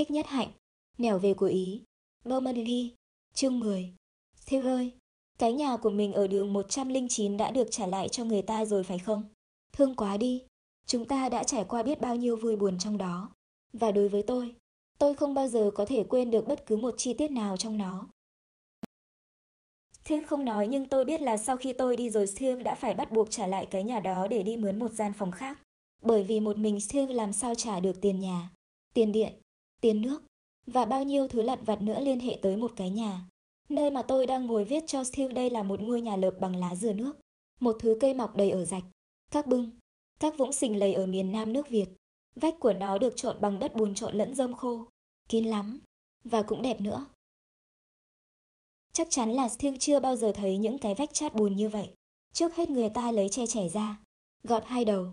Thích nhất hạnh, nẻo về của Ý, Normandy, chương 10. Thiêu ơi, cái nhà của mình ở đường 109 đã được trả lại cho người ta rồi phải không? Thương quá đi, chúng ta đã trải qua biết bao nhiêu vui buồn trong đó. Và đối với tôi, tôi không bao giờ có thể quên được bất cứ một chi tiết nào trong nó. Thiên không nói nhưng tôi biết là sau khi tôi đi rồi Thiêm đã phải bắt buộc trả lại cái nhà đó để đi mướn một gian phòng khác. Bởi vì một mình Thiêm làm sao trả được tiền nhà, tiền điện, tiền nước và bao nhiêu thứ lặt vặt nữa liên hệ tới một cái nhà. Nơi mà tôi đang ngồi viết cho Steve đây là một ngôi nhà lợp bằng lá dừa nước, một thứ cây mọc đầy ở rạch, các bưng, các vũng sình lầy ở miền Nam nước Việt. Vách của nó được trộn bằng đất bùn trộn lẫn rơm khô, kín lắm, và cũng đẹp nữa. Chắc chắn là Steve chưa bao giờ thấy những cái vách chát bùn như vậy. Trước hết người ta lấy che chẻ ra, gọt hai đầu,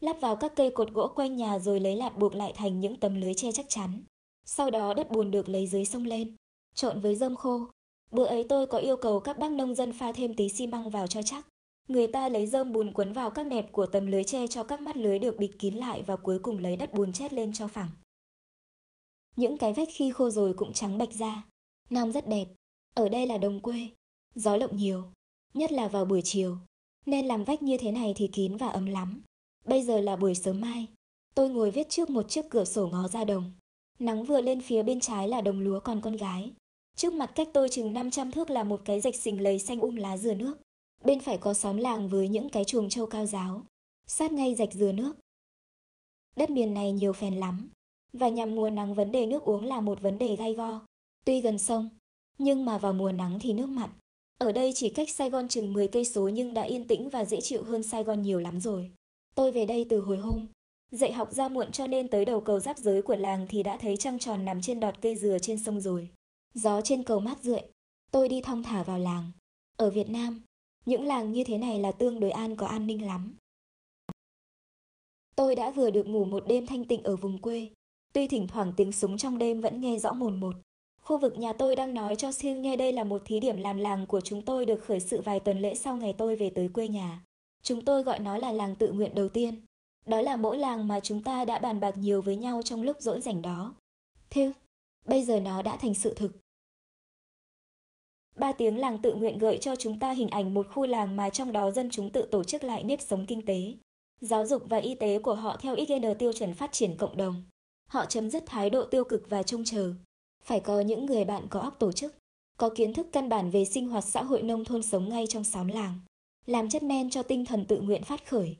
lắp vào các cây cột gỗ quanh nhà rồi lấy lạt buộc lại thành những tấm lưới che chắc chắn. Sau đó đất bùn được lấy dưới sông lên, trộn với rơm khô. Bữa ấy tôi có yêu cầu các bác nông dân pha thêm tí xi măng vào cho chắc. Người ta lấy rơm bùn quấn vào các nẹp của tấm lưới tre cho các mắt lưới được bịt kín lại và cuối cùng lấy đất bùn chét lên cho phẳng. Những cái vách khi khô rồi cũng trắng bạch ra. Nam rất đẹp. Ở đây là đồng quê. Gió lộng nhiều. Nhất là vào buổi chiều. Nên làm vách như thế này thì kín và ấm lắm. Bây giờ là buổi sớm mai. Tôi ngồi viết trước một chiếc cửa sổ ngó ra đồng. Nắng vừa lên phía bên trái là đồng lúa còn con gái. Trước mặt cách tôi chừng 500 thước là một cái rạch xình lầy xanh um lá dừa nước. Bên phải có xóm làng với những cái chuồng trâu cao giáo. Sát ngay rạch dừa nước. Đất miền này nhiều phèn lắm. Và nhằm mùa nắng vấn đề nước uống là một vấn đề gai go. Tuy gần sông, nhưng mà vào mùa nắng thì nước mặn. Ở đây chỉ cách Sài Gòn chừng 10 cây số nhưng đã yên tĩnh và dễ chịu hơn Sài Gòn nhiều lắm rồi. Tôi về đây từ hồi hôm, Dạy học ra muộn cho nên tới đầu cầu giáp giới của làng thì đã thấy trăng tròn nằm trên đọt cây dừa trên sông rồi. Gió trên cầu mát rượi, tôi đi thong thả vào làng. Ở Việt Nam, những làng như thế này là tương đối an có an ninh lắm. Tôi đã vừa được ngủ một đêm thanh tịnh ở vùng quê, tuy thỉnh thoảng tiếng súng trong đêm vẫn nghe rõ mồn một. Khu vực nhà tôi đang nói cho siêu nghe đây là một thí điểm làm làng của chúng tôi được khởi sự vài tuần lễ sau ngày tôi về tới quê nhà. Chúng tôi gọi nó là làng tự nguyện đầu tiên. Đó là mỗi làng mà chúng ta đã bàn bạc nhiều với nhau trong lúc rỗi rảnh đó. Thế, bây giờ nó đã thành sự thực. Ba tiếng làng tự nguyện gợi cho chúng ta hình ảnh một khu làng mà trong đó dân chúng tự tổ chức lại nếp sống kinh tế, giáo dục và y tế của họ theo IGN tiêu chuẩn phát triển cộng đồng. Họ chấm dứt thái độ tiêu cực và trông chờ. Phải có những người bạn có óc tổ chức, có kiến thức căn bản về sinh hoạt xã hội nông thôn sống ngay trong xóm làng, làm chất men cho tinh thần tự nguyện phát khởi,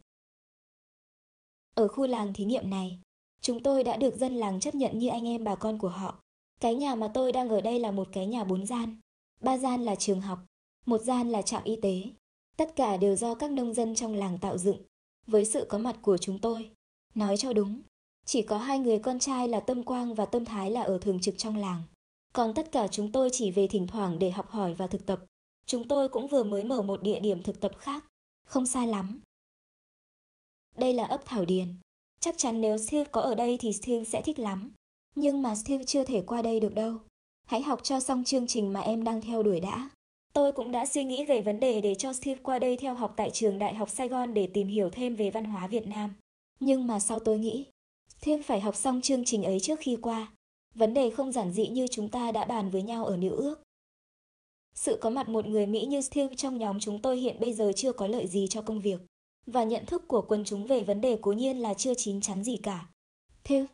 ở khu làng thí nghiệm này, chúng tôi đã được dân làng chấp nhận như anh em bà con của họ. Cái nhà mà tôi đang ở đây là một cái nhà bốn gian. Ba gian là trường học, một gian là trạm y tế. Tất cả đều do các nông dân trong làng tạo dựng, với sự có mặt của chúng tôi. Nói cho đúng, chỉ có hai người con trai là Tâm Quang và Tâm Thái là ở thường trực trong làng. Còn tất cả chúng tôi chỉ về thỉnh thoảng để học hỏi và thực tập. Chúng tôi cũng vừa mới mở một địa điểm thực tập khác. Không sai lắm, đây là ấp Thảo Điền. Chắc chắn nếu Steve có ở đây thì Steve sẽ thích lắm. Nhưng mà Steve chưa thể qua đây được đâu. Hãy học cho xong chương trình mà em đang theo đuổi đã. Tôi cũng đã suy nghĩ về vấn đề để cho Steve qua đây theo học tại trường Đại học Sài Gòn để tìm hiểu thêm về văn hóa Việt Nam. Nhưng mà sau tôi nghĩ, Steve phải học xong chương trình ấy trước khi qua. Vấn đề không giản dị như chúng ta đã bàn với nhau ở Nữ ước. Sự có mặt một người Mỹ như Steve trong nhóm chúng tôi hiện bây giờ chưa có lợi gì cho công việc và nhận thức của quần chúng về vấn đề cố nhiên là chưa chín chắn gì cả. Thế,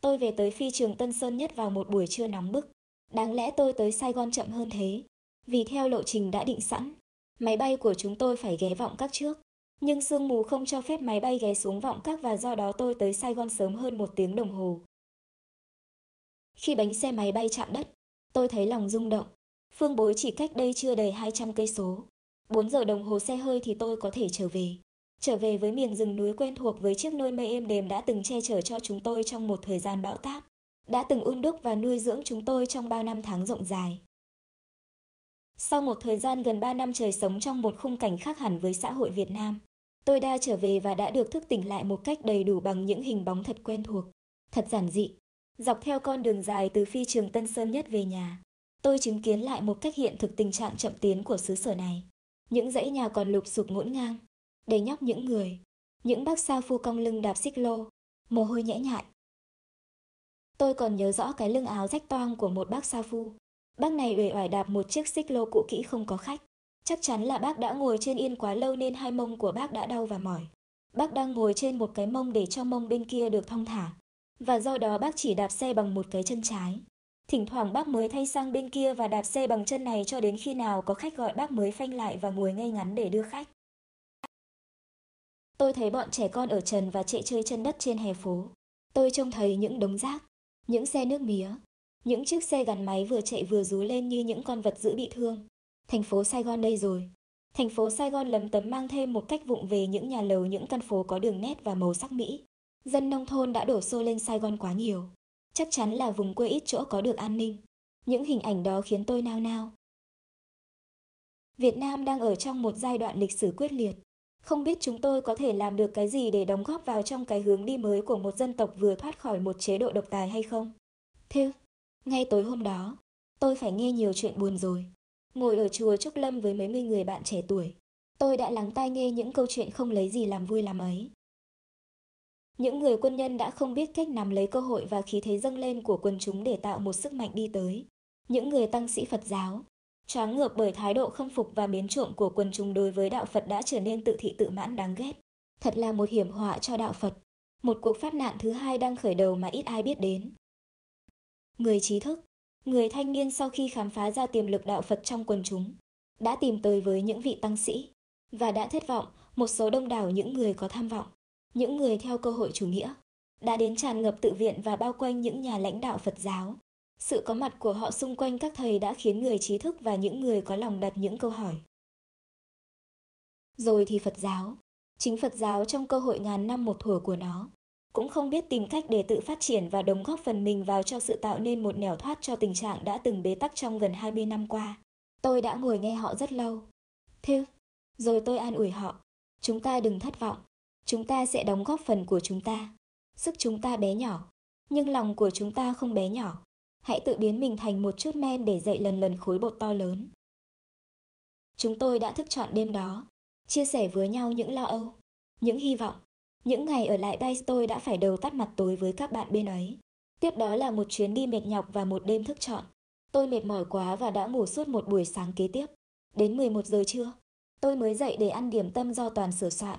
tôi về tới phi trường Tân Sơn Nhất vào một buổi trưa nóng bức. Đáng lẽ tôi tới Sài Gòn chậm hơn thế, vì theo lộ trình đã định sẵn, máy bay của chúng tôi phải ghé vọng các trước. Nhưng sương mù không cho phép máy bay ghé xuống vọng các và do đó tôi tới Sài Gòn sớm hơn một tiếng đồng hồ. Khi bánh xe máy bay chạm đất, tôi thấy lòng rung động. Phương bối chỉ cách đây chưa đầy 200 cây số. 4 giờ đồng hồ xe hơi thì tôi có thể trở về trở về với miền rừng núi quen thuộc với chiếc nôi mây êm đềm đã từng che chở cho chúng tôi trong một thời gian bão táp, đã từng ôn đúc và nuôi dưỡng chúng tôi trong bao năm tháng rộng dài. Sau một thời gian gần 3 năm trời sống trong một khung cảnh khác hẳn với xã hội Việt Nam, tôi đã trở về và đã được thức tỉnh lại một cách đầy đủ bằng những hình bóng thật quen thuộc, thật giản dị. Dọc theo con đường dài từ phi trường Tân Sơn Nhất về nhà, tôi chứng kiến lại một cách hiện thực tình trạng chậm tiến của xứ sở này. Những dãy nhà còn lục sụp ngổn ngang, để nhóc những người, những bác sao phu cong lưng đạp xích lô, mồ hôi nhễ nhại. Tôi còn nhớ rõ cái lưng áo rách toang của một bác sa phu. Bác này uể oải đạp một chiếc xích lô cũ kỹ không có khách. Chắc chắn là bác đã ngồi trên yên quá lâu nên hai mông của bác đã đau và mỏi. Bác đang ngồi trên một cái mông để cho mông bên kia được thong thả. Và do đó bác chỉ đạp xe bằng một cái chân trái. Thỉnh thoảng bác mới thay sang bên kia và đạp xe bằng chân này cho đến khi nào có khách gọi bác mới phanh lại và ngồi ngay ngắn để đưa khách. Tôi thấy bọn trẻ con ở trần và chạy chơi chân đất trên hè phố. Tôi trông thấy những đống rác, những xe nước mía, những chiếc xe gắn máy vừa chạy vừa rú lên như những con vật dữ bị thương. Thành phố Sài Gòn đây rồi. Thành phố Sài Gòn lấm tấm mang thêm một cách vụng về những nhà lầu những căn phố có đường nét và màu sắc Mỹ. Dân nông thôn đã đổ xô lên Sài Gòn quá nhiều. Chắc chắn là vùng quê ít chỗ có được an ninh. Những hình ảnh đó khiến tôi nao nao. Việt Nam đang ở trong một giai đoạn lịch sử quyết liệt. Không biết chúng tôi có thể làm được cái gì để đóng góp vào trong cái hướng đi mới của một dân tộc vừa thoát khỏi một chế độ độc tài hay không? Thế, ngay tối hôm đó, tôi phải nghe nhiều chuyện buồn rồi. Ngồi ở chùa Trúc Lâm với mấy mươi người bạn trẻ tuổi, tôi đã lắng tai nghe những câu chuyện không lấy gì làm vui làm ấy. Những người quân nhân đã không biết cách nắm lấy cơ hội và khí thế dâng lên của quần chúng để tạo một sức mạnh đi tới. Những người tăng sĩ Phật giáo, Tráng ngợp bởi thái độ khâm phục và biến trộm của quần chúng đối với đạo Phật đã trở nên tự thị tự mãn đáng ghét. Thật là một hiểm họa cho đạo Phật. Một cuộc phát nạn thứ hai đang khởi đầu mà ít ai biết đến. Người trí thức, người thanh niên sau khi khám phá ra tiềm lực đạo Phật trong quần chúng, đã tìm tới với những vị tăng sĩ và đã thất vọng một số đông đảo những người có tham vọng, những người theo cơ hội chủ nghĩa, đã đến tràn ngập tự viện và bao quanh những nhà lãnh đạo Phật giáo. Sự có mặt của họ xung quanh các thầy đã khiến người trí thức và những người có lòng đặt những câu hỏi. Rồi thì Phật giáo, chính Phật giáo trong cơ hội ngàn năm một thuở của nó, cũng không biết tìm cách để tự phát triển và đóng góp phần mình vào cho sự tạo nên một nẻo thoát cho tình trạng đã từng bế tắc trong gần 20 năm qua. Tôi đã ngồi nghe họ rất lâu. Thế, rồi tôi an ủi họ, chúng ta đừng thất vọng, chúng ta sẽ đóng góp phần của chúng ta. Sức chúng ta bé nhỏ, nhưng lòng của chúng ta không bé nhỏ. Hãy tự biến mình thành một chút men để dậy lần lần khối bột to lớn. Chúng tôi đã thức chọn đêm đó, chia sẻ với nhau những lo âu, những hy vọng, những ngày ở lại đây tôi đã phải đầu tắt mặt tối với các bạn bên ấy. Tiếp đó là một chuyến đi mệt nhọc và một đêm thức chọn Tôi mệt mỏi quá và đã ngủ suốt một buổi sáng kế tiếp. Đến 11 giờ trưa, tôi mới dậy để ăn điểm tâm do toàn sửa soạn.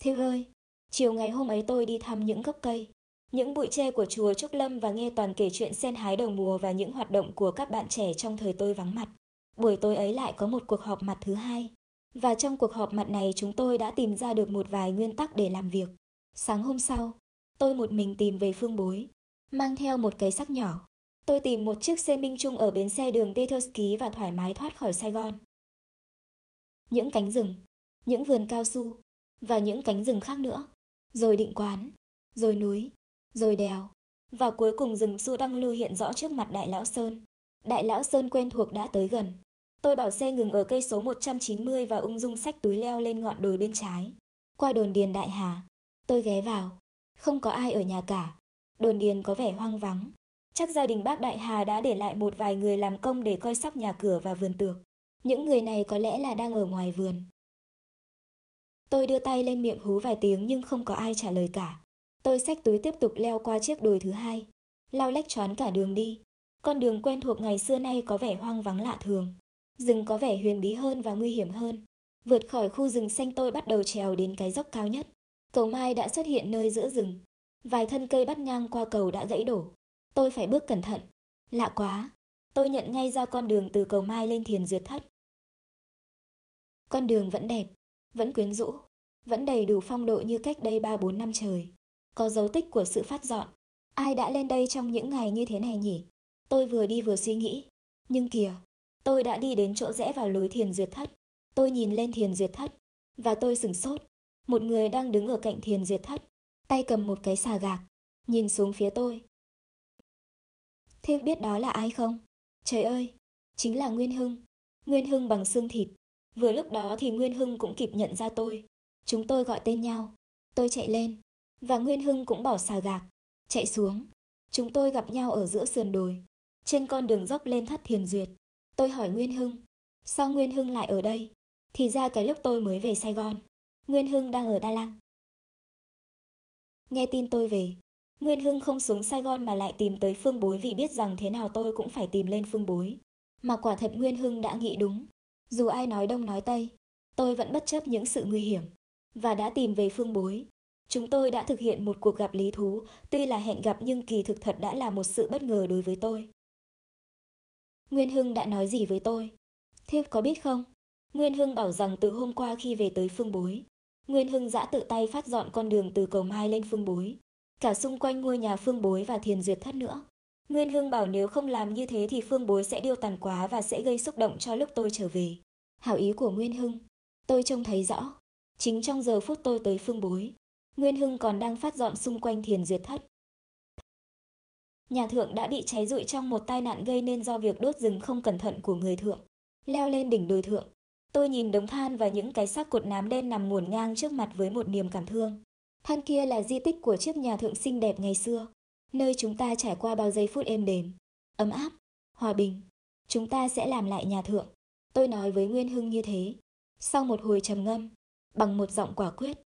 Thiêu ơi, chiều ngày hôm ấy tôi đi thăm những gốc cây, những bụi tre của chùa Trúc Lâm và nghe toàn kể chuyện sen hái đầu mùa và những hoạt động của các bạn trẻ trong thời tôi vắng mặt. Buổi tối ấy lại có một cuộc họp mặt thứ hai, và trong cuộc họp mặt này chúng tôi đã tìm ra được một vài nguyên tắc để làm việc. Sáng hôm sau, tôi một mình tìm về phương bối, mang theo một cái sắc nhỏ. Tôi tìm một chiếc xe minh trung ở bến xe đường Petersky và thoải mái thoát khỏi Sài Gòn. Những cánh rừng, những vườn cao su và những cánh rừng khác nữa, rồi định quán, rồi núi, rồi đèo, và cuối cùng rừng su đăng lưu hiện rõ trước mặt Đại Lão Sơn. Đại Lão Sơn quen thuộc đã tới gần, Tôi bảo xe ngừng ở cây số 190 và ung dung xách túi leo lên ngọn đồi bên trái. Qua đồn điền Đại Hà, tôi ghé vào. Không có ai ở nhà cả. Đồn điền có vẻ hoang vắng. Chắc gia đình bác Đại Hà đã để lại một vài người làm công để coi sóc nhà cửa và vườn tược. Những người này có lẽ là đang ở ngoài vườn. Tôi đưa tay lên miệng hú vài tiếng nhưng không có ai trả lời cả. Tôi xách túi tiếp tục leo qua chiếc đồi thứ hai. Lao lách choán cả đường đi. Con đường quen thuộc ngày xưa nay có vẻ hoang vắng lạ thường. Rừng có vẻ huyền bí hơn và nguy hiểm hơn. Vượt khỏi khu rừng xanh tôi bắt đầu trèo đến cái dốc cao nhất. Cầu mai đã xuất hiện nơi giữa rừng. Vài thân cây bắt ngang qua cầu đã gãy đổ. Tôi phải bước cẩn thận. Lạ quá. Tôi nhận ngay ra con đường từ cầu mai lên thiền duyệt thất. Con đường vẫn đẹp, vẫn quyến rũ, vẫn đầy đủ phong độ như cách đây 3-4 năm trời. Có dấu tích của sự phát dọn. Ai đã lên đây trong những ngày như thế này nhỉ? Tôi vừa đi vừa suy nghĩ. Nhưng kìa, Tôi đã đi đến chỗ rẽ vào lối thiền duyệt thất. Tôi nhìn lên thiền duyệt thất, và tôi sửng sốt. Một người đang đứng ở cạnh thiền duyệt thất, tay cầm một cái xà gạc, nhìn xuống phía tôi. Thế biết đó là ai không? Trời ơi, chính là Nguyên Hưng. Nguyên Hưng bằng xương thịt. Vừa lúc đó thì Nguyên Hưng cũng kịp nhận ra tôi. Chúng tôi gọi tên nhau. Tôi chạy lên, và Nguyên Hưng cũng bỏ xà gạc, chạy xuống. Chúng tôi gặp nhau ở giữa sườn đồi, trên con đường dốc lên thất thiền duyệt. Tôi hỏi Nguyên Hưng, sao Nguyên Hưng lại ở đây? Thì ra cái lúc tôi mới về Sài Gòn, Nguyên Hưng đang ở Đà lăng Nghe tin tôi về, Nguyên Hưng không xuống Sài Gòn mà lại tìm tới Phương Bối vì biết rằng thế nào tôi cũng phải tìm lên Phương Bối. Mà quả thật Nguyên Hưng đã nghĩ đúng. Dù ai nói đông nói tây, tôi vẫn bất chấp những sự nguy hiểm và đã tìm về Phương Bối. Chúng tôi đã thực hiện một cuộc gặp lý thú, tuy là hẹn gặp nhưng kỳ thực thật đã là một sự bất ngờ đối với tôi. Nguyên Hưng đã nói gì với tôi? Thiếp có biết không? Nguyên Hưng bảo rằng từ hôm qua khi về tới Phương Bối, Nguyên Hưng đã tự tay phát dọn con đường từ cầu Mai lên Phương Bối, cả xung quanh ngôi nhà Phương Bối và Thiền Duyệt Thất nữa. Nguyên Hưng bảo nếu không làm như thế thì Phương Bối sẽ điêu tàn quá và sẽ gây xúc động cho lúc tôi trở về. Hảo ý của Nguyên Hưng, tôi trông thấy rõ. Chính trong giờ phút tôi tới Phương Bối, Nguyên Hưng còn đang phát dọn xung quanh Thiền Duyệt Thất. Nhà thượng đã bị cháy rụi trong một tai nạn gây nên do việc đốt rừng không cẩn thận của người thượng. Leo lên đỉnh đồi thượng, tôi nhìn đống than và những cái xác cột nám đen nằm muồn ngang trước mặt với một niềm cảm thương. Than kia là di tích của chiếc nhà thượng xinh đẹp ngày xưa, nơi chúng ta trải qua bao giây phút êm đềm, ấm áp, hòa bình. Chúng ta sẽ làm lại nhà thượng. Tôi nói với Nguyên Hưng như thế. Sau một hồi trầm ngâm, bằng một giọng quả quyết.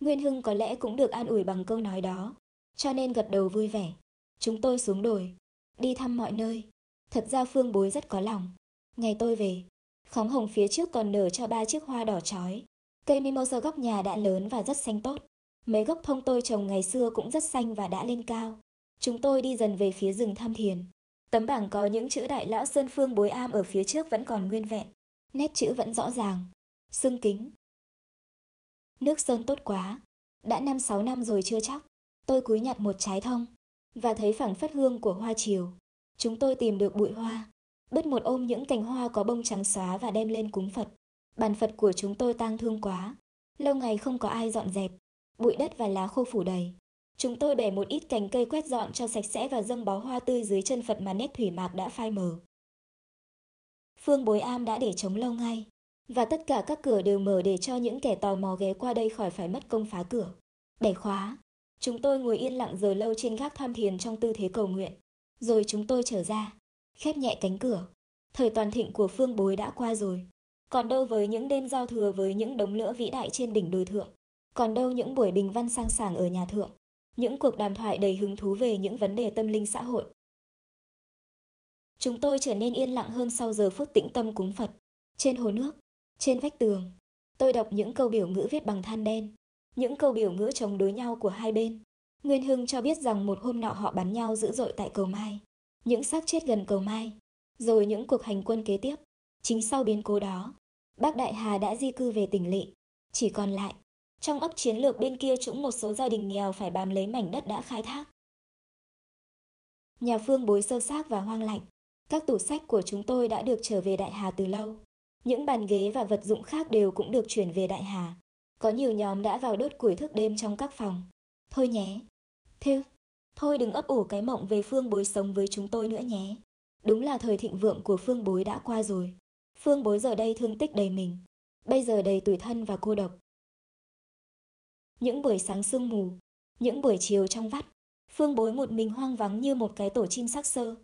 Nguyên Hưng có lẽ cũng được an ủi bằng câu nói đó, cho nên gật đầu vui vẻ. Chúng tôi xuống đồi, đi thăm mọi nơi. Thật ra Phương Bối rất có lòng. Ngày tôi về, khóm hồng phía trước còn nở cho ba chiếc hoa đỏ chói. Cây mimosa góc nhà đã lớn và rất xanh tốt. Mấy gốc thông tôi trồng ngày xưa cũng rất xanh và đã lên cao. Chúng tôi đi dần về phía rừng tham thiền. Tấm bảng có những chữ đại lão Sơn Phương Bối Am ở phía trước vẫn còn nguyên vẹn. Nét chữ vẫn rõ ràng. Xương kính. Nước sơn tốt quá. Đã năm sáu năm rồi chưa chắc. Tôi cúi nhặt một trái thông và thấy phẳng phất hương của hoa chiều. Chúng tôi tìm được bụi hoa, bứt một ôm những cành hoa có bông trắng xóa và đem lên cúng Phật. Bàn Phật của chúng tôi tang thương quá, lâu ngày không có ai dọn dẹp, bụi đất và lá khô phủ đầy. Chúng tôi bẻ một ít cành cây quét dọn cho sạch sẽ và dâng bó hoa tươi dưới chân Phật mà nét thủy mạc đã phai mờ. Phương Bối Am đã để trống lâu ngay, và tất cả các cửa đều mở để cho những kẻ tò mò ghé qua đây khỏi phải mất công phá cửa. Bẻ khóa, Chúng tôi ngồi yên lặng giờ lâu trên gác tham thiền trong tư thế cầu nguyện. Rồi chúng tôi trở ra, khép nhẹ cánh cửa. Thời toàn thịnh của phương bối đã qua rồi. Còn đâu với những đêm giao thừa với những đống lửa vĩ đại trên đỉnh đồi thượng. Còn đâu những buổi bình văn sang sảng ở nhà thượng. Những cuộc đàm thoại đầy hứng thú về những vấn đề tâm linh xã hội. Chúng tôi trở nên yên lặng hơn sau giờ phút tĩnh tâm cúng Phật. Trên hồ nước, trên vách tường, tôi đọc những câu biểu ngữ viết bằng than đen những câu biểu ngữ chống đối nhau của hai bên. Nguyên Hưng cho biết rằng một hôm nọ họ bắn nhau dữ dội tại cầu Mai. Những xác chết gần cầu Mai. Rồi những cuộc hành quân kế tiếp. Chính sau biến cố đó, bác Đại Hà đã di cư về tỉnh lỵ Chỉ còn lại, trong ấp chiến lược bên kia chúng một số gia đình nghèo phải bám lấy mảnh đất đã khai thác. Nhà phương bối sơ xác và hoang lạnh. Các tủ sách của chúng tôi đã được trở về Đại Hà từ lâu. Những bàn ghế và vật dụng khác đều cũng được chuyển về Đại Hà. Có nhiều nhóm đã vào đốt củi thức đêm trong các phòng. Thôi nhé. Thêu, thôi đừng ấp ủ cái mộng về phương bối sống với chúng tôi nữa nhé. Đúng là thời thịnh vượng của phương bối đã qua rồi. Phương bối giờ đây thương tích đầy mình. Bây giờ đầy tủi thân và cô độc. Những buổi sáng sương mù, những buổi chiều trong vắt, phương bối một mình hoang vắng như một cái tổ chim sắc sơ.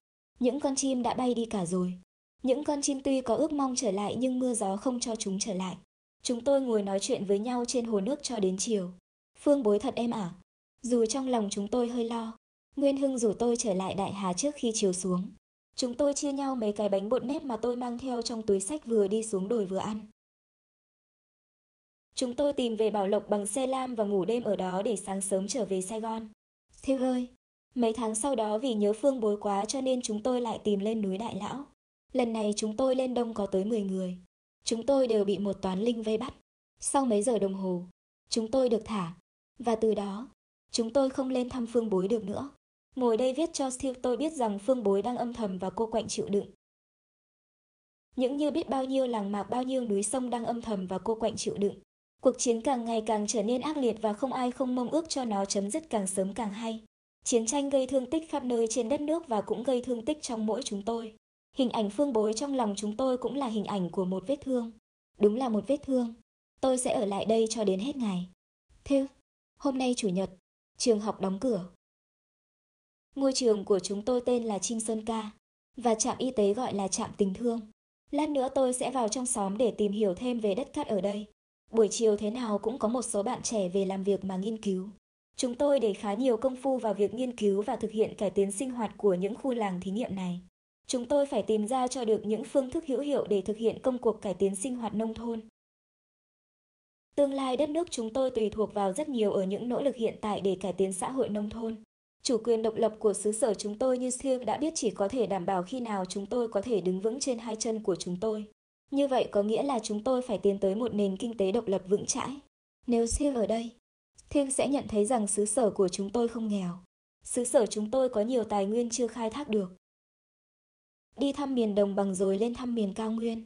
Những con chim đã bay đi cả rồi. Những con chim tuy có ước mong trở lại nhưng mưa gió không cho chúng trở lại. Chúng tôi ngồi nói chuyện với nhau trên hồ nước cho đến chiều. Phương bối thật em ả. Dù trong lòng chúng tôi hơi lo, Nguyên Hưng rủ tôi trở lại Đại Hà trước khi chiều xuống. Chúng tôi chia nhau mấy cái bánh bột nếp mà tôi mang theo trong túi sách vừa đi xuống đồi vừa ăn. Chúng tôi tìm về Bảo Lộc bằng xe lam và ngủ đêm ở đó để sáng sớm trở về Sài Gòn. Thiêu ơi, mấy tháng sau đó vì nhớ Phương bối quá cho nên chúng tôi lại tìm lên núi Đại Lão. Lần này chúng tôi lên đông có tới 10 người. Chúng tôi đều bị một toán linh vây bắt. Sau mấy giờ đồng hồ, chúng tôi được thả. Và từ đó, chúng tôi không lên thăm Phương Bối được nữa. Ngồi đây viết cho Steve tôi biết rằng Phương Bối đang âm thầm và cô quạnh chịu đựng. Những như biết bao nhiêu làng mạc bao nhiêu núi sông đang âm thầm và cô quạnh chịu đựng. Cuộc chiến càng ngày càng trở nên ác liệt và không ai không mong ước cho nó chấm dứt càng sớm càng hay. Chiến tranh gây thương tích khắp nơi trên đất nước và cũng gây thương tích trong mỗi chúng tôi. Hình ảnh phương bối trong lòng chúng tôi cũng là hình ảnh của một vết thương. Đúng là một vết thương. Tôi sẽ ở lại đây cho đến hết ngày. Thế, hôm nay chủ nhật, trường học đóng cửa. Ngôi trường của chúng tôi tên là Trinh Sơn Ca và trạm y tế gọi là trạm tình thương. Lát nữa tôi sẽ vào trong xóm để tìm hiểu thêm về đất cát ở đây. Buổi chiều thế nào cũng có một số bạn trẻ về làm việc mà nghiên cứu. Chúng tôi để khá nhiều công phu vào việc nghiên cứu và thực hiện cải tiến sinh hoạt của những khu làng thí nghiệm này. Chúng tôi phải tìm ra cho được những phương thức hữu hiệu để thực hiện công cuộc cải tiến sinh hoạt nông thôn. Tương lai đất nước chúng tôi tùy thuộc vào rất nhiều ở những nỗ lực hiện tại để cải tiến xã hội nông thôn. Chủ quyền độc lập của xứ sở chúng tôi như Siêu đã biết chỉ có thể đảm bảo khi nào chúng tôi có thể đứng vững trên hai chân của chúng tôi. Như vậy có nghĩa là chúng tôi phải tiến tới một nền kinh tế độc lập vững chãi. Nếu Siêu ở đây, Thiên sẽ nhận thấy rằng xứ sở của chúng tôi không nghèo. Xứ sở chúng tôi có nhiều tài nguyên chưa khai thác được. Đi thăm miền đồng bằng rồi lên thăm miền cao nguyên.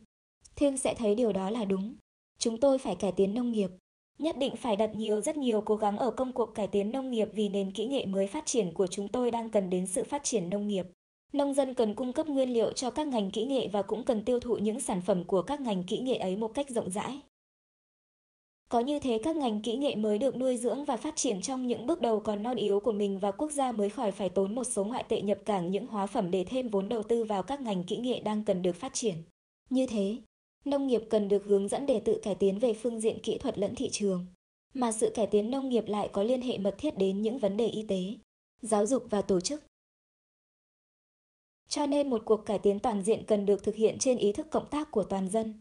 Thương sẽ thấy điều đó là đúng. Chúng tôi phải cải tiến nông nghiệp. Nhất định phải đặt nhiều, rất nhiều cố gắng ở công cuộc cải tiến nông nghiệp vì nền kỹ nghệ mới phát triển của chúng tôi đang cần đến sự phát triển nông nghiệp. Nông dân cần cung cấp nguyên liệu cho các ngành kỹ nghệ và cũng cần tiêu thụ những sản phẩm của các ngành kỹ nghệ ấy một cách rộng rãi. Có như thế các ngành kỹ nghệ mới được nuôi dưỡng và phát triển trong những bước đầu còn non yếu của mình và quốc gia mới khỏi phải tốn một số ngoại tệ nhập cảng những hóa phẩm để thêm vốn đầu tư vào các ngành kỹ nghệ đang cần được phát triển. Như thế, nông nghiệp cần được hướng dẫn để tự cải tiến về phương diện kỹ thuật lẫn thị trường. Mà sự cải tiến nông nghiệp lại có liên hệ mật thiết đến những vấn đề y tế, giáo dục và tổ chức. Cho nên một cuộc cải tiến toàn diện cần được thực hiện trên ý thức cộng tác của toàn dân.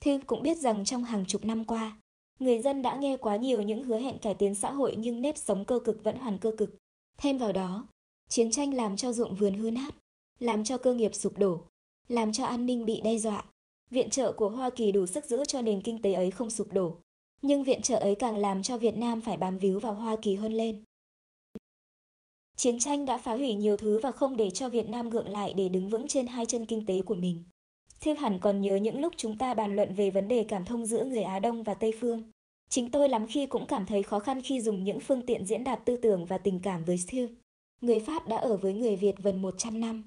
Thư cũng biết rằng trong hàng chục năm qua, Người dân đã nghe quá nhiều những hứa hẹn cải tiến xã hội nhưng nếp sống cơ cực vẫn hoàn cơ cực. Thêm vào đó, chiến tranh làm cho ruộng vườn hư nát, làm cho cơ nghiệp sụp đổ, làm cho an ninh bị đe dọa. Viện trợ của Hoa Kỳ đủ sức giữ cho nền kinh tế ấy không sụp đổ. Nhưng viện trợ ấy càng làm cho Việt Nam phải bám víu vào Hoa Kỳ hơn lên. Chiến tranh đã phá hủy nhiều thứ và không để cho Việt Nam gượng lại để đứng vững trên hai chân kinh tế của mình. Thiếp hẳn còn nhớ những lúc chúng ta bàn luận về vấn đề cảm thông giữa người Á Đông và Tây Phương. Chính tôi lắm khi cũng cảm thấy khó khăn khi dùng những phương tiện diễn đạt tư tưởng và tình cảm với Thieu. Người Pháp đã ở với người Việt gần 100 năm.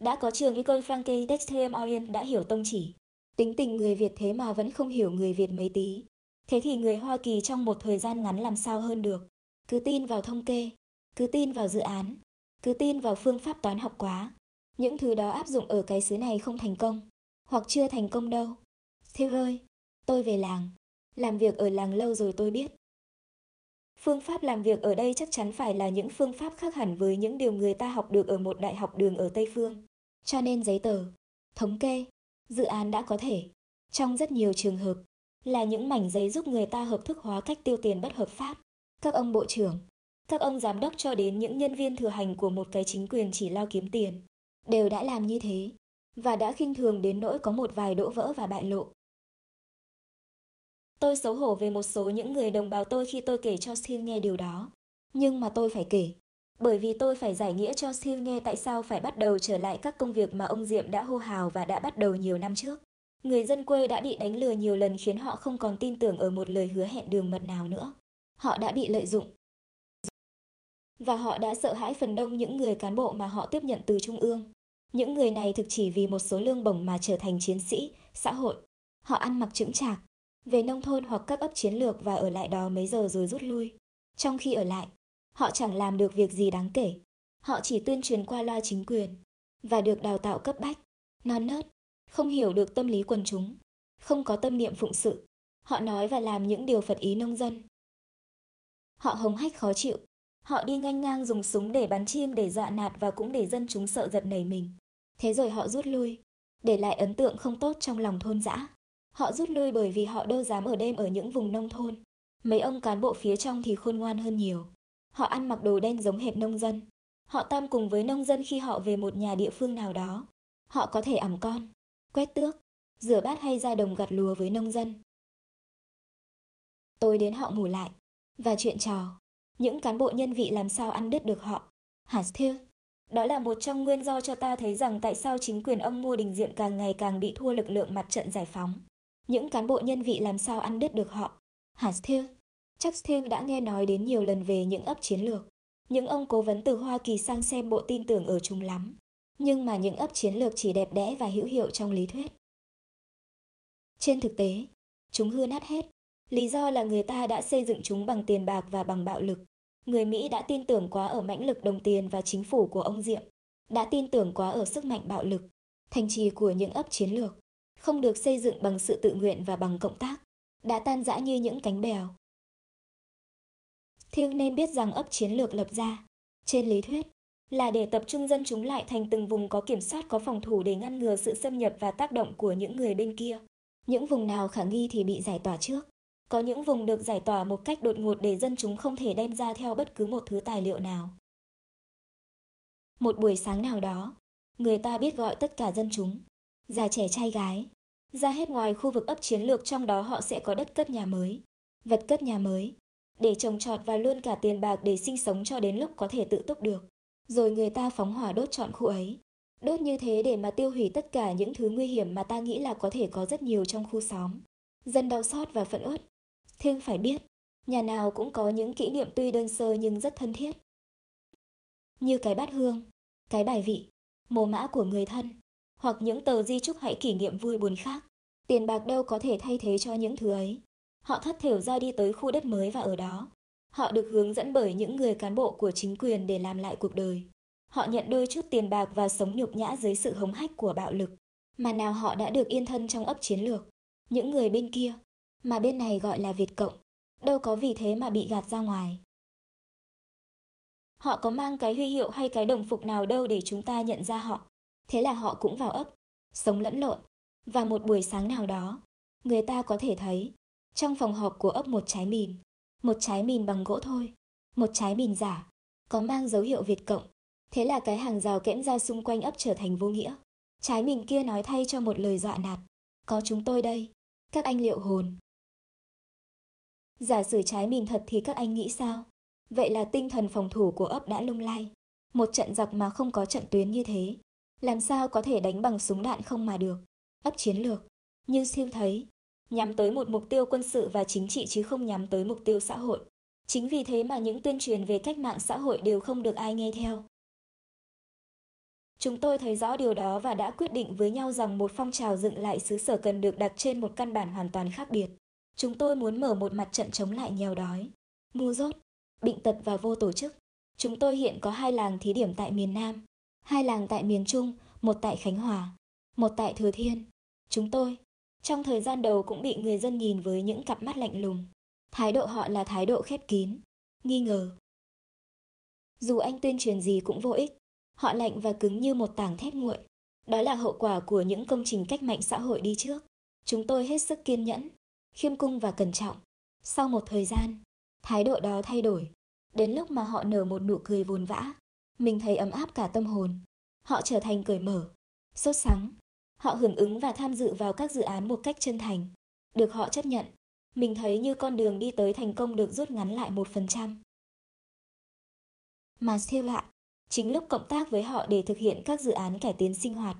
Đã có trường Ecole Francaise d'Extrême Orient đã hiểu tông chỉ. Tính tình người Việt thế mà vẫn không hiểu người Việt mấy tí. Thế thì người Hoa Kỳ trong một thời gian ngắn làm sao hơn được. Cứ tin vào thông kê, cứ tin vào dự án, cứ tin vào phương pháp toán học quá, những thứ đó áp dụng ở cái xứ này không thành công, hoặc chưa thành công đâu. Thiêu ơi, tôi về làng, làm việc ở làng lâu rồi tôi biết. Phương pháp làm việc ở đây chắc chắn phải là những phương pháp khác hẳn với những điều người ta học được ở một đại học đường ở Tây Phương. Cho nên giấy tờ, thống kê, dự án đã có thể, trong rất nhiều trường hợp, là những mảnh giấy giúp người ta hợp thức hóa cách tiêu tiền bất hợp pháp. Các ông bộ trưởng, các ông giám đốc cho đến những nhân viên thừa hành của một cái chính quyền chỉ lo kiếm tiền, đều đã làm như thế và đã khinh thường đến nỗi có một vài đỗ vỡ và bại lộ. Tôi xấu hổ về một số những người đồng bào tôi khi tôi kể cho Siêu nghe điều đó. Nhưng mà tôi phải kể, bởi vì tôi phải giải nghĩa cho Siêu nghe tại sao phải bắt đầu trở lại các công việc mà ông Diệm đã hô hào và đã bắt đầu nhiều năm trước. Người dân quê đã bị đánh lừa nhiều lần khiến họ không còn tin tưởng ở một lời hứa hẹn đường mật nào nữa. Họ đã bị lợi dụng. Và họ đã sợ hãi phần đông những người cán bộ mà họ tiếp nhận từ Trung ương. Những người này thực chỉ vì một số lương bổng mà trở thành chiến sĩ, xã hội. Họ ăn mặc chững chạc, về nông thôn hoặc các ấp chiến lược và ở lại đó mấy giờ rồi rút lui. Trong khi ở lại, họ chẳng làm được việc gì đáng kể. Họ chỉ tuyên truyền qua loa chính quyền và được đào tạo cấp bách, non nớt, không hiểu được tâm lý quần chúng, không có tâm niệm phụng sự. Họ nói và làm những điều phật ý nông dân. Họ hống hách khó chịu, họ đi ngang ngang dùng súng để bắn chim để dọa nạt và cũng để dân chúng sợ giật nảy mình. Thế rồi họ rút lui, để lại ấn tượng không tốt trong lòng thôn dã. Họ rút lui bởi vì họ đâu dám ở đêm ở những vùng nông thôn. Mấy ông cán bộ phía trong thì khôn ngoan hơn nhiều. Họ ăn mặc đồ đen giống hệt nông dân. Họ tam cùng với nông dân khi họ về một nhà địa phương nào đó. Họ có thể ẩm con, quét tước, rửa bát hay ra đồng gặt lúa với nông dân. Tôi đến họ ngủ lại. Và chuyện trò, những cán bộ nhân vị làm sao ăn đứt được họ. Hả Thiêu? Đó là một trong nguyên do cho ta thấy rằng tại sao chính quyền ông mưu Đình diện càng ngày càng bị thua lực lượng mặt trận giải phóng. Những cán bộ nhân vị làm sao ăn đứt được họ. Hả Thiêu? Chắc Thiêu đã nghe nói đến nhiều lần về những ấp chiến lược. Những ông cố vấn từ Hoa Kỳ sang xem bộ tin tưởng ở chúng lắm. Nhưng mà những ấp chiến lược chỉ đẹp đẽ và hữu hiệu trong lý thuyết. Trên thực tế, chúng hư nát hết. Lý do là người ta đã xây dựng chúng bằng tiền bạc và bằng bạo lực. Người Mỹ đã tin tưởng quá ở mãnh lực đồng tiền và chính phủ của ông Diệm, đã tin tưởng quá ở sức mạnh bạo lực, thành trì của những ấp chiến lược, không được xây dựng bằng sự tự nguyện và bằng cộng tác, đã tan rã như những cánh bèo. Thiêng nên biết rằng ấp chiến lược lập ra, trên lý thuyết, là để tập trung dân chúng lại thành từng vùng có kiểm soát có phòng thủ để ngăn ngừa sự xâm nhập và tác động của những người bên kia. Những vùng nào khả nghi thì bị giải tỏa trước. Có những vùng được giải tỏa một cách đột ngột để dân chúng không thể đem ra theo bất cứ một thứ tài liệu nào. Một buổi sáng nào đó, người ta biết gọi tất cả dân chúng, già trẻ trai gái, ra hết ngoài khu vực ấp chiến lược trong đó họ sẽ có đất cất nhà mới, vật cất nhà mới, để trồng trọt và luôn cả tiền bạc để sinh sống cho đến lúc có thể tự túc được. Rồi người ta phóng hỏa đốt trọn khu ấy. Đốt như thế để mà tiêu hủy tất cả những thứ nguy hiểm mà ta nghĩ là có thể có rất nhiều trong khu xóm. Dân đau xót và phẫn uất. Thêm phải biết, nhà nào cũng có những kỷ niệm tuy đơn sơ nhưng rất thân thiết. Như cái bát hương, cái bài vị, mồ mã của người thân, hoặc những tờ di chúc hãy kỷ niệm vui buồn khác. Tiền bạc đâu có thể thay thế cho những thứ ấy. Họ thất thểu ra đi tới khu đất mới và ở đó. Họ được hướng dẫn bởi những người cán bộ của chính quyền để làm lại cuộc đời. Họ nhận đôi chút tiền bạc và sống nhục nhã dưới sự hống hách của bạo lực. Mà nào họ đã được yên thân trong ấp chiến lược. Những người bên kia, mà bên này gọi là Việt Cộng, đâu có vì thế mà bị gạt ra ngoài. Họ có mang cái huy hiệu hay cái đồng phục nào đâu để chúng ta nhận ra họ. Thế là họ cũng vào ấp, sống lẫn lộn. Và một buổi sáng nào đó, người ta có thể thấy, trong phòng họp của ấp một trái mìn, một trái mìn bằng gỗ thôi, một trái mìn giả, có mang dấu hiệu Việt Cộng. Thế là cái hàng rào kẽm ra xung quanh ấp trở thành vô nghĩa. Trái mìn kia nói thay cho một lời dọa nạt. Có chúng tôi đây, các anh liệu hồn. Giả sử trái mình thật thì các anh nghĩ sao? Vậy là tinh thần phòng thủ của ấp đã lung lay. Một trận giặc mà không có trận tuyến như thế. Làm sao có thể đánh bằng súng đạn không mà được? Ấp chiến lược. Như siêu thấy, nhắm tới một mục tiêu quân sự và chính trị chứ không nhắm tới mục tiêu xã hội. Chính vì thế mà những tuyên truyền về cách mạng xã hội đều không được ai nghe theo. Chúng tôi thấy rõ điều đó và đã quyết định với nhau rằng một phong trào dựng lại xứ sở cần được đặt trên một căn bản hoàn toàn khác biệt. Chúng tôi muốn mở một mặt trận chống lại nghèo đói, ngu dốt, bệnh tật và vô tổ chức. Chúng tôi hiện có hai làng thí điểm tại miền Nam, hai làng tại miền Trung, một tại Khánh Hòa, một tại Thừa Thiên. Chúng tôi, trong thời gian đầu cũng bị người dân nhìn với những cặp mắt lạnh lùng. Thái độ họ là thái độ khép kín, nghi ngờ. Dù anh tuyên truyền gì cũng vô ích, họ lạnh và cứng như một tảng thép nguội. Đó là hậu quả của những công trình cách mạng xã hội đi trước. Chúng tôi hết sức kiên nhẫn, khiêm cung và cẩn trọng. Sau một thời gian, thái độ đó thay đổi. Đến lúc mà họ nở một nụ cười vồn vã, mình thấy ấm áp cả tâm hồn. Họ trở thành cởi mở, sốt sắng. Họ hưởng ứng và tham dự vào các dự án một cách chân thành. Được họ chấp nhận, mình thấy như con đường đi tới thành công được rút ngắn lại một phần trăm. Mà siêu lạ, chính lúc cộng tác với họ để thực hiện các dự án cải tiến sinh hoạt,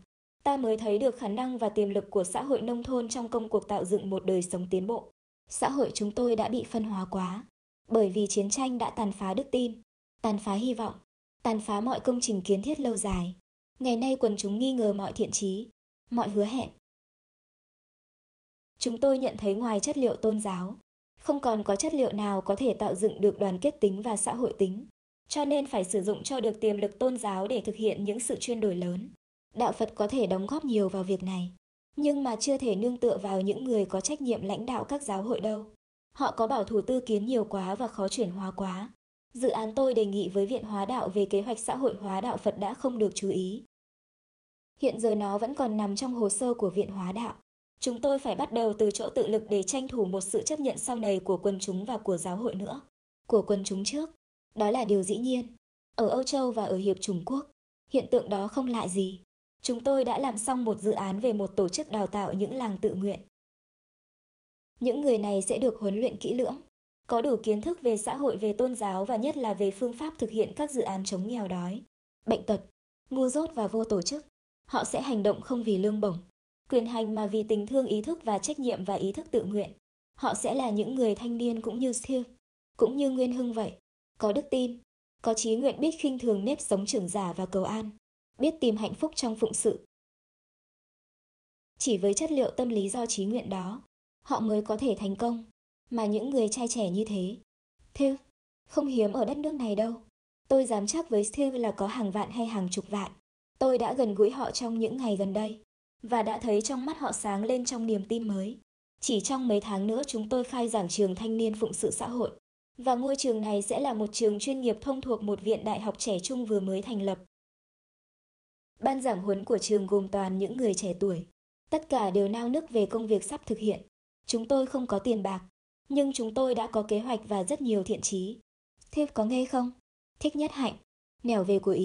ta mới thấy được khả năng và tiềm lực của xã hội nông thôn trong công cuộc tạo dựng một đời sống tiến bộ. Xã hội chúng tôi đã bị phân hóa quá, bởi vì chiến tranh đã tàn phá đức tin, tàn phá hy vọng, tàn phá mọi công trình kiến thiết lâu dài. Ngày nay quần chúng nghi ngờ mọi thiện trí, mọi hứa hẹn. Chúng tôi nhận thấy ngoài chất liệu tôn giáo, không còn có chất liệu nào có thể tạo dựng được đoàn kết tính và xã hội tính, cho nên phải sử dụng cho được tiềm lực tôn giáo để thực hiện những sự chuyên đổi lớn. Đạo Phật có thể đóng góp nhiều vào việc này, nhưng mà chưa thể nương tựa vào những người có trách nhiệm lãnh đạo các giáo hội đâu. Họ có bảo thủ tư kiến nhiều quá và khó chuyển hóa quá. Dự án tôi đề nghị với Viện Hóa Đạo về kế hoạch xã hội hóa đạo Phật đã không được chú ý. Hiện giờ nó vẫn còn nằm trong hồ sơ của Viện Hóa Đạo. Chúng tôi phải bắt đầu từ chỗ tự lực để tranh thủ một sự chấp nhận sau này của quần chúng và của giáo hội nữa. Của quần chúng trước. Đó là điều dĩ nhiên. Ở Âu Châu và ở Hiệp Trung Quốc, hiện tượng đó không lạ gì. Chúng tôi đã làm xong một dự án về một tổ chức đào tạo những làng tự nguyện. Những người này sẽ được huấn luyện kỹ lưỡng, có đủ kiến thức về xã hội về tôn giáo và nhất là về phương pháp thực hiện các dự án chống nghèo đói, bệnh tật, ngu dốt và vô tổ chức. Họ sẽ hành động không vì lương bổng, quyền hành mà vì tình thương ý thức và trách nhiệm và ý thức tự nguyện. Họ sẽ là những người thanh niên cũng như siêu, cũng như Nguyên Hưng vậy, có đức tin, có trí nguyện biết khinh thường nếp sống trưởng giả và cầu an, biết tìm hạnh phúc trong phụng sự. Chỉ với chất liệu tâm lý do trí nguyện đó, họ mới có thể thành công, mà những người trai trẻ như thế. Theo, không hiếm ở đất nước này đâu. Tôi dám chắc với Theo là có hàng vạn hay hàng chục vạn. Tôi đã gần gũi họ trong những ngày gần đây, và đã thấy trong mắt họ sáng lên trong niềm tin mới. Chỉ trong mấy tháng nữa chúng tôi khai giảng trường thanh niên phụng sự xã hội. Và ngôi trường này sẽ là một trường chuyên nghiệp thông thuộc một viện đại học trẻ trung vừa mới thành lập. Ban giảng huấn của trường gồm toàn những người trẻ tuổi. Tất cả đều nao nức về công việc sắp thực hiện. Chúng tôi không có tiền bạc, nhưng chúng tôi đã có kế hoạch và rất nhiều thiện chí. Thiếp có nghe không? Thích nhất hạnh. Nẻo về của Ý.